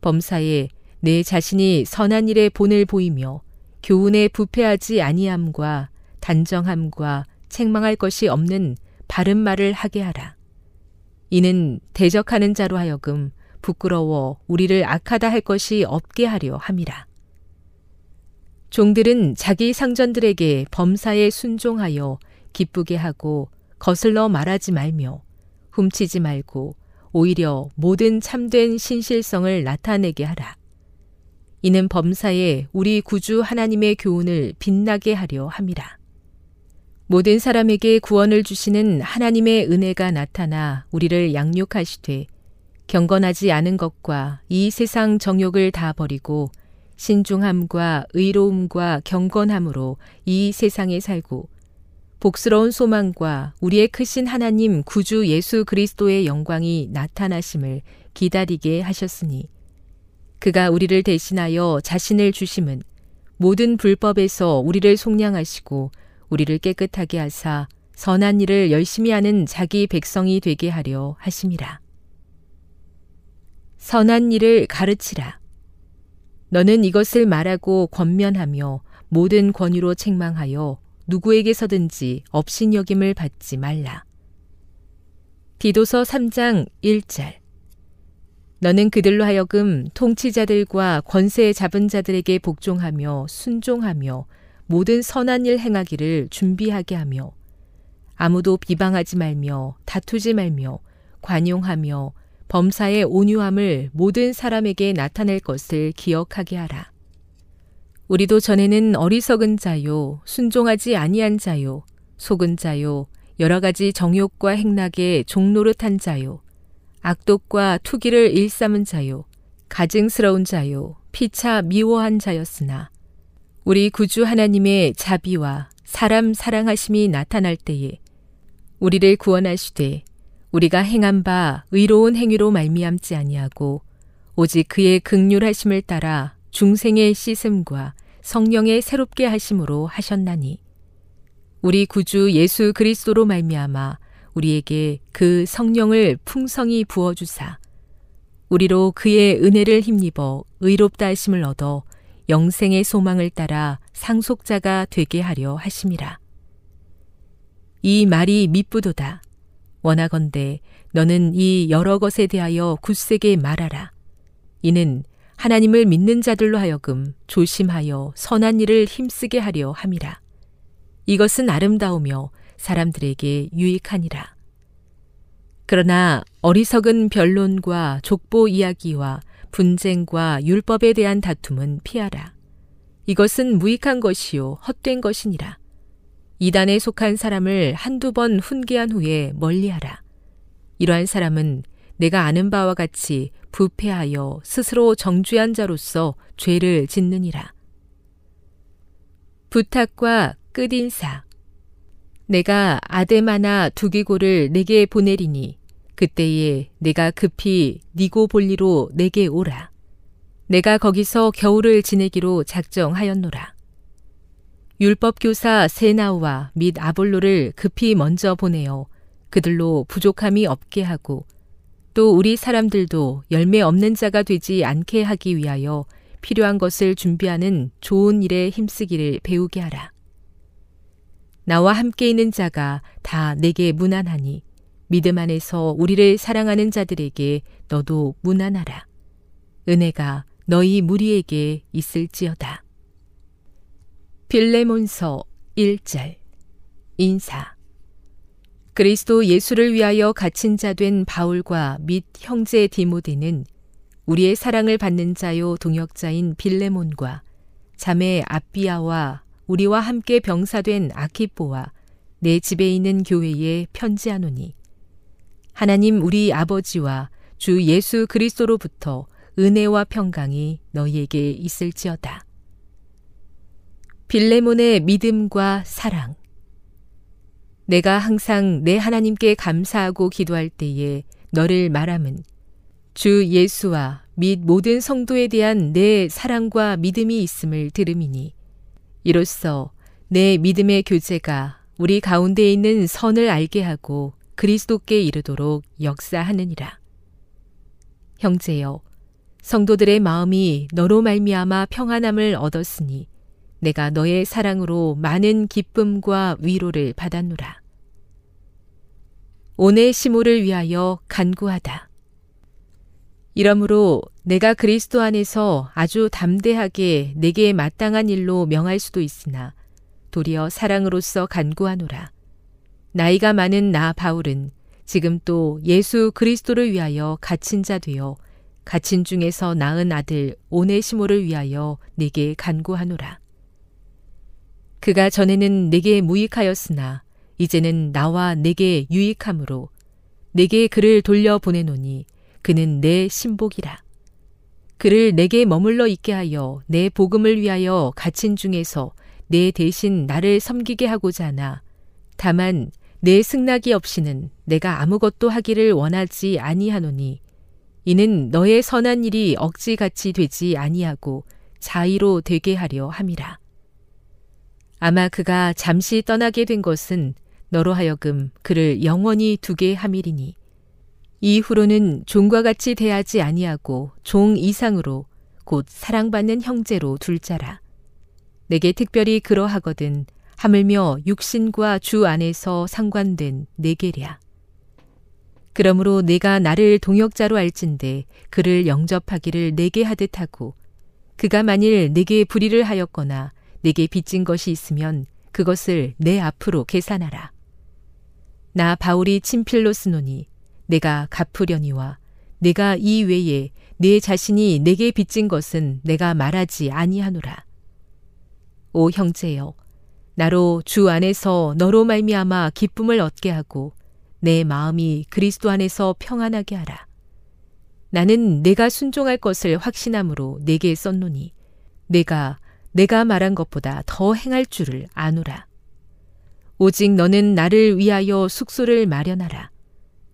범사에 내 자신이 선한 일에 본을 보이며 교훈에 부패하지 아니함과 단정함과 책망할 것이 없는 바른 말을 하게 하라. 이는 대적하는 자로 하여금 부끄러워 우리를 악하다 할 것이 없게 하려 함이라. 종들은 자기 상전들에게 범사에 순종하여 기쁘게 하고 거슬러 말하지 말며 훔치지 말고 오히려 모든 참된 신실성을 나타내게 하라. 이는 범사에 우리 구주 하나님의 교훈을 빛나게 하려 함이라. 모든 사람에게 구원을 주시는 하나님의 은혜가 나타나 우리를 양육하시되 경건하지 않은 것과 이 세상 정욕을 다 버리고 신중함과 의로움과 경건함으로 이 세상에 살고 복스러운 소망과 우리의 크신 하나님 구주 예수 그리스도의 영광이 나타나심을 기다리게 하셨으니 그가 우리를 대신하여 자신을 주심은 모든 불법에서 우리를 속량하시고 우리를 깨끗하게 하사 선한 일을 열심히 하는 자기 백성이 되게 하려 하심이라. 선한 일을 가르치라. 너는 이것을 말하고 권면하며 모든 권위로 책망하여 누구에게서든지 업신여김을 받지 말라. 디도서 3장 1절 너는 그들로 하여금 통치자들과 권세 잡은 자들에게 복종하며 순종하며 모든 선한 일 행하기를 준비하게 하며 아무도 비방하지 말며 다투지 말며 관용하며 범사의 온유함을 모든 사람에게 나타낼 것을 기억하게 하라. 우리도 전에는 어리석은 자요, 순종하지 아니한 자요, 속은 자요, 여러 가지 정욕과 행락에 종노릇한 자요, 악독과 투기를 일삼은 자요, 가증스러운 자요, 피차 미워한 자였으나 우리 구주 하나님의 자비와 사람 사랑하심이 나타날 때에 우리를 구원하시되 우리가 행한 바 의로운 행위로 말미암지 아니하고 오직 그의 극률하심을 따라 중생의 씻음과 성령의 새롭게 하심으로 하셨나니 우리 구주 예수 그리스도로 말미암아 우리에게 그 성령을 풍성히 부어 주사 우리로 그의 은혜를 힘입어 의롭다 하심을 얻어 영생의 소망을 따라 상속자가 되게 하려 하심이라. 이 말이 미쁘도다. 원하건대 너는 이 여러 것에 대하여 굳세게 말하라. 이는 하나님을 믿는 자들로 하여금 조심하여 선한 일을 힘쓰게 하려 함이라. 이것은 아름다우며 사람들에게 유익하니라. 그러나 어리석은 변론과 족보 이야기와 분쟁과 율법에 대한 다툼은 피하라. 이것은 무익한 것이요 헛된 것이니라. 이단에 속한 사람을 한두 번 훈계한 후에 멀리하라. 이러한 사람은 내가 아는 바와 같이 부패하여 스스로 정죄한 자로서 죄를 짓느니라. 부탁과 끝인사. 내가 아데마나 두기고를 내게 보내리니 그때에 내가 급히 니고볼리로 내게 오라. 내가 거기서 겨울을 지내기로 작정하였노라. 율법교사 세나우와 및 아볼로를 급히 먼저 보내어 그들로 부족함이 없게 하고 또 우리 사람들도 열매 없는 자가 되지 않게 하기 위하여 필요한 것을 준비하는 좋은 일에 힘쓰기를 배우게 하라. 나와 함께 있는 자가 다 내게 무난하니 믿음 안에서 우리를 사랑하는 자들에게 너도 무난하라. 은혜가 너희 무리에게 있을지어다. 빌레몬서 1절 인사 그리스도 예수를 위하여 갇힌 자 된 바울과 및 형제 디모데는 우리의 사랑을 받는 자요 동역자인 빌레몬과 자매 아비아와 우리와 함께 병사된 아키포와 내 집에 있는 교회에 편지하노니 하나님 우리 아버지와 주 예수 그리스도로부터 은혜와 평강이 너희에게 있을지어다. 빌레몬의 믿음과 사랑 내가 항상 내 하나님께 감사하고 기도할 때에 너를 말함은 주 예수와 및 모든 성도에 대한 내 사랑과 믿음이 있음을 들음이니 이로써 내 믿음의 교제가 우리 가운데 있는 선을 알게 하고 그리스도께 이르도록 역사하느니라. 형제여, 성도들의 마음이 너로 말미암아 평안함을 얻었으니 내가 너의 사랑으로 많은 기쁨과 위로를 받았노라. 오네 시모를 위하여 간구하다. 이러므로 내가 그리스도 안에서 아주 담대하게 내게 마땅한 일로 명할 수도 있으나 도리어 사랑으로서 간구하노라. 나이가 많은 나 바울은 지금 또 예수 그리스도를 위하여 갇힌 자 되어 갇힌 중에서 낳은 아들 오네시모를 위하여 내게 간구하노라. 그가 전에는 내게 무익하였으나 이제는 나와 내게 유익함으로 내게 그를 돌려 보내노니 그는 내 신복이라. 그를 내게 머물러 있게 하여 내 복음을 위하여 갇힌 중에서 내 대신 나를 섬기게 하고자 하나 다만 내 승낙이 없이는 내가 아무것도 하기를 원하지 아니하노니 이는 너의 선한 일이 억지같이 되지 아니하고 자의로 되게 하려 함이라. 아마 그가 잠시 떠나게 된 것은 너로 하여금 그를 영원히 두게 함이리니 이후로는 종과 같이 대하지 아니하고 종 이상으로 곧 사랑받는 형제로 둘 자라. 내게 특별히 그러하거든 하물며 육신과 주 안에서 상관된 내게랴. 그러므로 내가 나를 동역자로 알진대 그를 영접하기를 내게 하듯 하고 그가 만일 내게 불의를 하였거나 내게 빚진 것이 있으면 그것을 내 앞으로 계산하라. 나 바울이 친필로 쓰노니 내가 갚으려니와 내가 이 외에 내 자신이 내게 빚진 것은 내가 말하지 아니하노라. 오 형제여, 나로 주 안에서 너로 말미암아 기쁨을 얻게 하고 내 마음이 그리스도 안에서 평안하게 하라. 나는 내가 순종할 것을 확신함으로 내게 썼노니 내가 내가 말한 것보다 더 행할 줄을 아노라. 오직 너는 나를 위하여 숙소를 마련하라.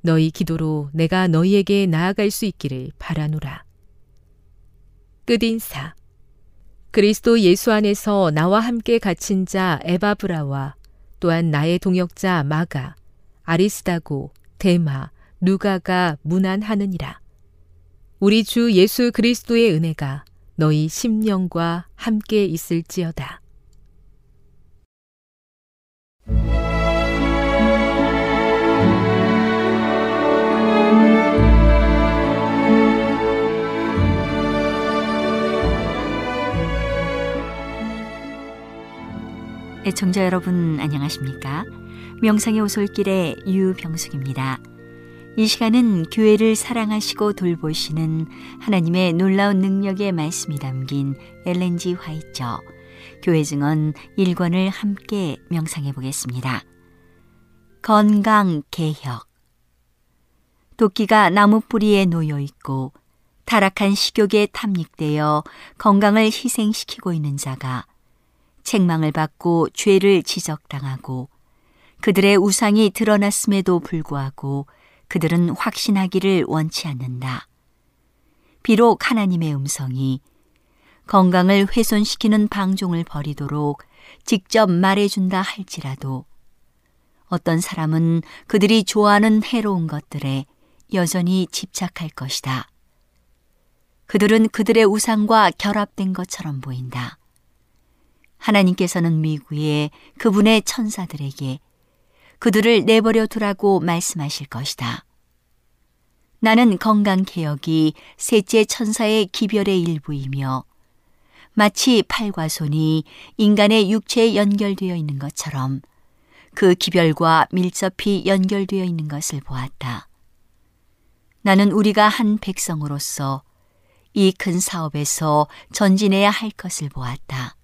너희 기도로 내가 너희에게 나아갈 수 있기를 바라노라. 끝인사. 그리스도 예수 안에서 나와 함께 갇힌 자 에바브라와 또한 나의 동역자 마가, 아리스다고, 데마, 누가가 무난하느니라. 우리 주 예수 그리스도의 은혜가 너희 심령과 함께 있을지어다. 애청자 여러분 안녕하십니까? 명상의 오솔길의 유병숙입니다. 이 시간은 교회를 사랑하시고 돌보시는 하나님의 놀라운 능력의 말씀이 담긴 엘렌지 화이처 교회 증언 1권을 함께 명상해 보겠습니다. 건강 개혁 도끼가 나무 뿌리에 놓여 있고 타락한 식욕에 탐닉되어 건강을 희생시키고 있는 자가 책망을 받고 죄를 지적당하고 그들의 우상이 드러났음에도 불구하고 그들은 확신하기를 원치 않는다. 비록 하나님의 음성이 건강을 훼손시키는 방종을 버리도록 직접 말해준다 할지라도 어떤 사람은 그들이 좋아하는 해로운 것들에 여전히 집착할 것이다. 그들은 그들의 우상과 결합된 것처럼 보인다. 하나님께서는 미구에 그분의 천사들에게 그들을 내버려 두라고 말씀하실 것이다. 나는 건강 개혁이 셋째 천사의 기별의 일부이며 마치 팔과 손이 인간의 육체에 연결되어 있는 것처럼 그 기별과 밀접히 연결되어 있는 것을 보았다. 나는 우리가 한 백성으로서 이 큰 사업에서 전진해야 할 것을 보았다.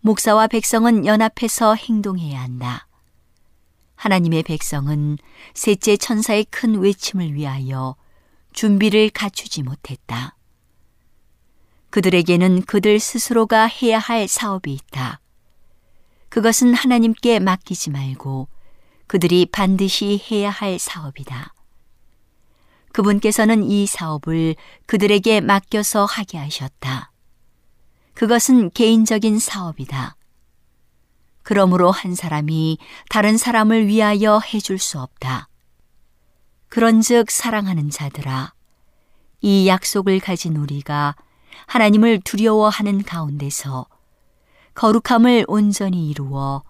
목사와 백성은 연합해서 행동해야 한다. 하나님의 백성은 셋째 천사의 큰 외침을 위하여 준비를 갖추지 못했다. 그들에게는 그들 스스로가 해야 할 사업이 있다. 그것은 하나님께 맡기지 말고 그들이 반드시 해야 할 사업이다. 그분께서는 이 사업을 그들에게 맡겨서 하게 하셨다. 그것은 개인적인 사업이다. 그러므로 한 사람이 다른 사람을 위하여 해줄 수 없다. 그런즉 사랑하는 자들아, 이 약속을 가진 우리가 하나님을 두려워하는 가운데서 거룩함을 온전히 이루어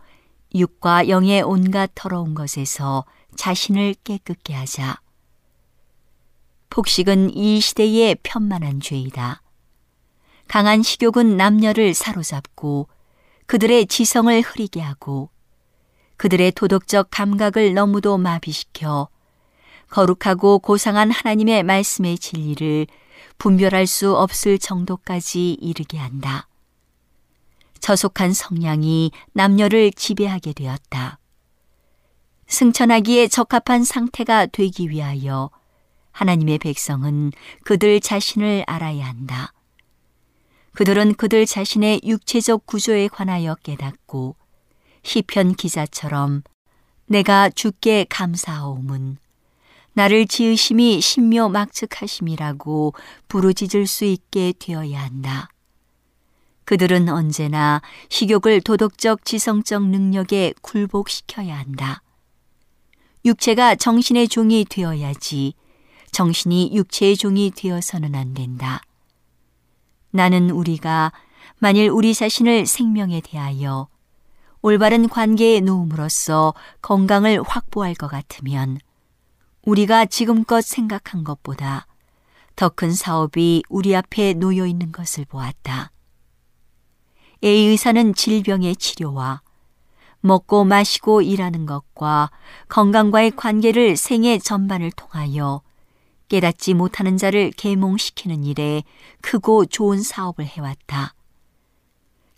육과 영의 온갖 더러운 것에서 자신을 깨끗게 하자. 폭식은 이 시대의 편만한 죄이다. 강한 식욕은 남녀를 사로잡고 그들의 지성을 흐리게 하고 그들의 도덕적 감각을 너무도 마비시켜 거룩하고 고상한 하나님의 말씀의 진리를 분별할 수 없을 정도까지 이르게 한다. 저속한 성향이 남녀를 지배하게 되었다. 승천하기에 적합한 상태가 되기 위하여 하나님의 백성은 그들 자신을 알아야 한다. 그들은 그들 자신의 육체적 구조에 관하여 깨닫고 시편 기자처럼 내가 주께 감사하오문 나를 지으심이 신묘 막측하심이라고 부르짖을 수 있게 되어야 한다. 그들은 언제나 식욕을 도덕적 지성적 능력에 굴복시켜야 한다. 육체가 정신의 종이 되어야지 정신이 육체의 종이 되어서는 안 된다. 나는 우리가 만일 우리 자신을 생명에 대하여 올바른 관계에 놓음으로써 건강을 확보할 것 같으면 우리가 지금껏 생각한 것보다 더 큰 사업이 우리 앞에 놓여 있는 것을 보았다. A 의사는 질병의 치료와 먹고 마시고 일하는 것과 건강과의 관계를 생애 전반을 통하여 깨닫지 못하는 자를 계몽시키는 일에 크고 좋은 사업을 해왔다.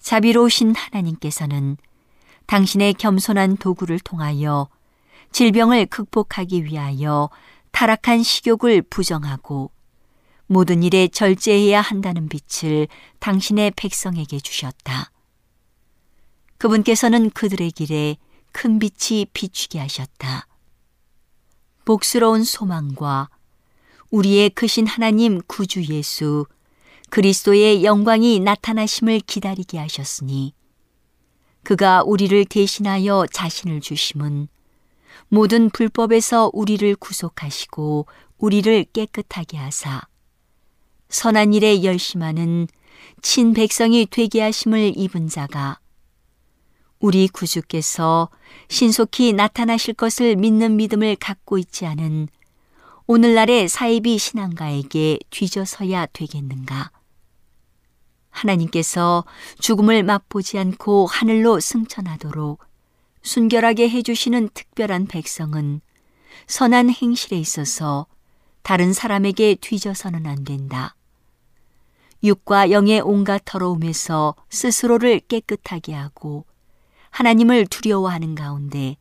자비로우신 하나님께서는 당신의 겸손한 도구를 통하여 질병을 극복하기 위하여 타락한 식욕을 부정하고 모든 일에 절제해야 한다는 빛을 당신의 백성에게 주셨다. 그분께서는 그들의 길에 큰 빛이 비추게 하셨다. 복스러운 소망과 우리의 크신 하나님 구주 예수 그리스도의 영광이 나타나심을 기다리게 하셨으니 그가 우리를 대신하여 자신을 주심은 모든 불법에서 우리를 구속하시고 우리를 깨끗하게 하사 선한 일에 열심하는 친 백성이 되게 하심을 입은 자가 우리 구주께서 신속히 나타나실 것을 믿는 믿음을 갖고 있지 않은 오늘날의 사이비 신앙가에게 뒤져서야 되겠는가? 하나님께서 죽음을 맛보지 않고 하늘로 승천하도록 순결하게 해주시는 특별한 백성은 선한 행실에 있어서 다른 사람에게 뒤져서는 안 된다. 육과 영의 온갖 더러움에서 스스로를 깨끗하게 하고 하나님을 두려워하는 가운데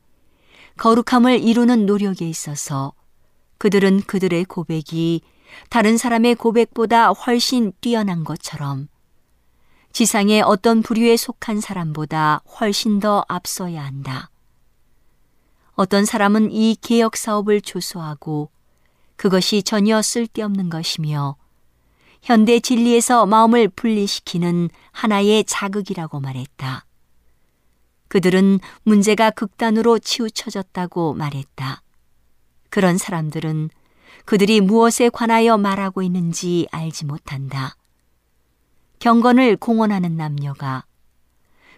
거룩함을 이루는 노력에 있어서 그들은 그들의 고백이 다른 사람의 고백보다 훨씬 뛰어난 것처럼 지상의 어떤 부류에 속한 사람보다 훨씬 더 앞서야 한다. 어떤 사람은 이 개혁 사업을 조소하고 그것이 전혀 쓸데없는 것이며 현대 진리에서 마음을 분리시키는 하나의 자극이라고 말했다. 그들은 문제가 극단으로 치우쳐졌다고 말했다. 그런 사람들은 그들이 무엇에 관하여 말하고 있는지 알지 못한다. 경건을 공언하는 남녀가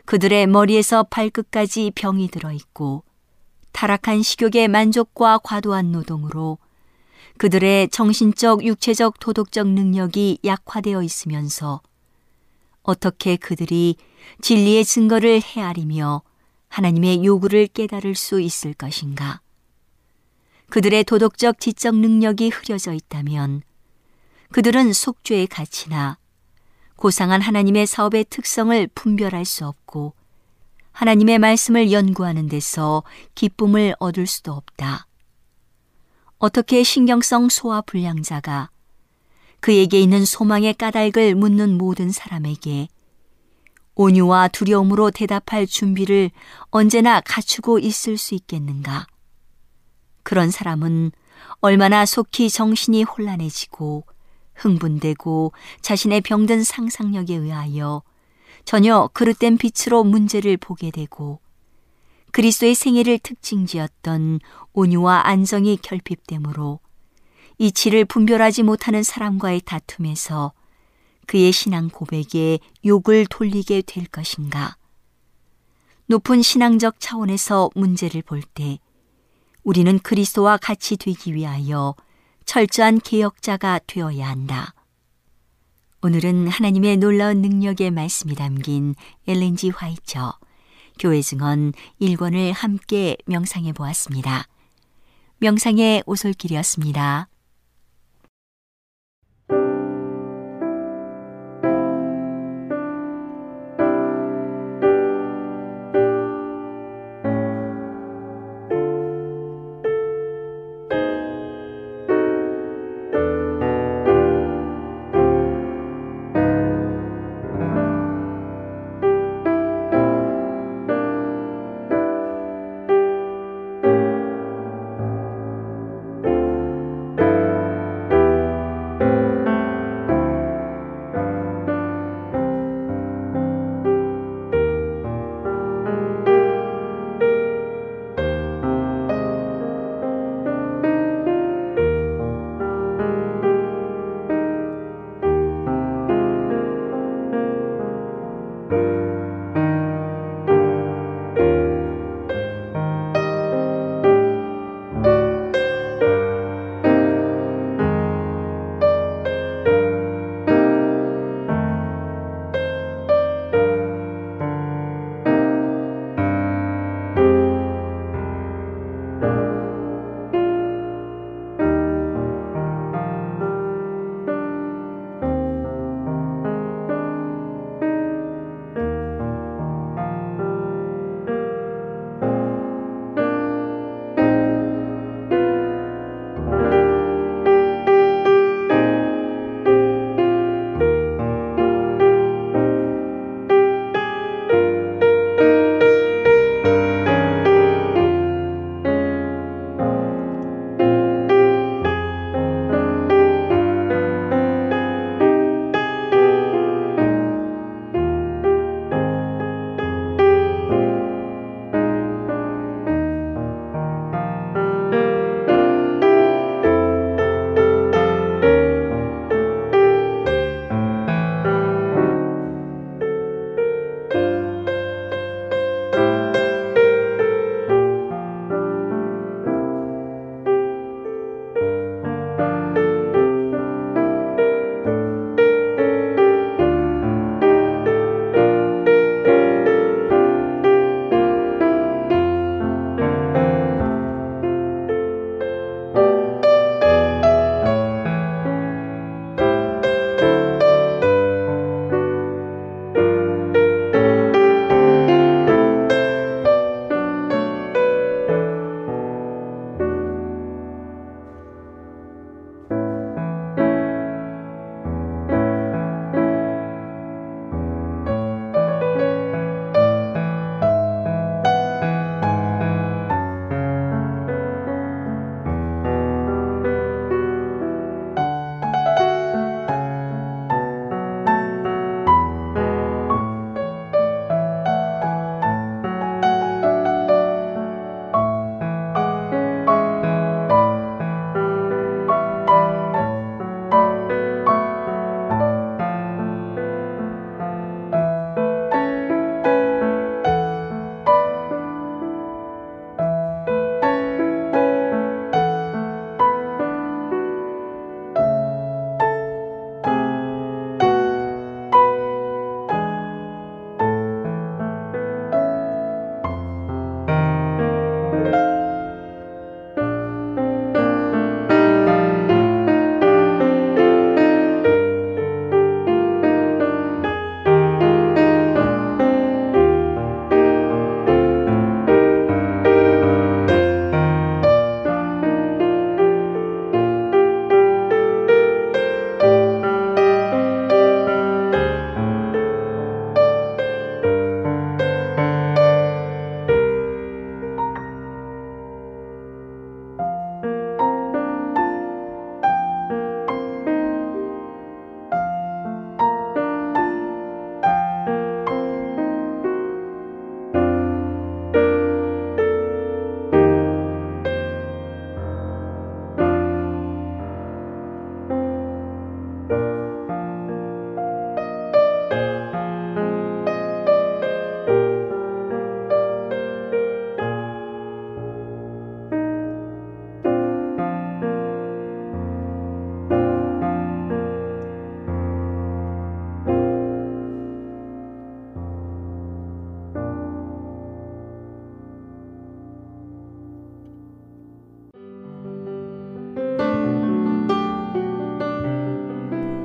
그들의 머리에서 발끝까지 병이 들어 있고 타락한 식욕의 만족과 과도한 노동으로 그들의 정신적, 육체적, 도덕적 능력이 약화되어 있으면서 어떻게 그들이 진리의 증거를 헤아리며 하나님의 요구를 깨달을 수 있을 것인가? 그들의 도덕적 지적 능력이 흐려져 있다면 그들은 속죄의 가치나 고상한 하나님의 사업의 특성을 분별할 수 없고 하나님의 말씀을 연구하는 데서 기쁨을 얻을 수도 없다. 어떻게 신경성 소화 불량자가 그에게 있는 소망의 까닭을 묻는 모든 사람에게 온유와 두려움으로 대답할 준비를 언제나 갖추고 있을 수 있겠는가? 그런 사람은 얼마나 속히 정신이 혼란해지고 흥분되고 자신의 병든 상상력에 의하여 전혀 그릇된 빛으로 문제를 보게 되고 그리스도의 생애를 특징지었던 온유와 안정이 결핍되므로 이치를 분별하지 못하는 사람과의 다툼에서 그의 신앙 고백에 욕을 돌리게 될 것인가? 높은 신앙적 차원에서 문제를 볼 때 우리는 그리스도와 같이 되기 위하여 철저한 개혁자가 되어야 한다. 오늘은 하나님의 놀라운 능력의 말씀이 담긴 엘렌지 화이처 교회 증언 1권을 함께 명상해 보았습니다. 명상의 오솔길이었습니다.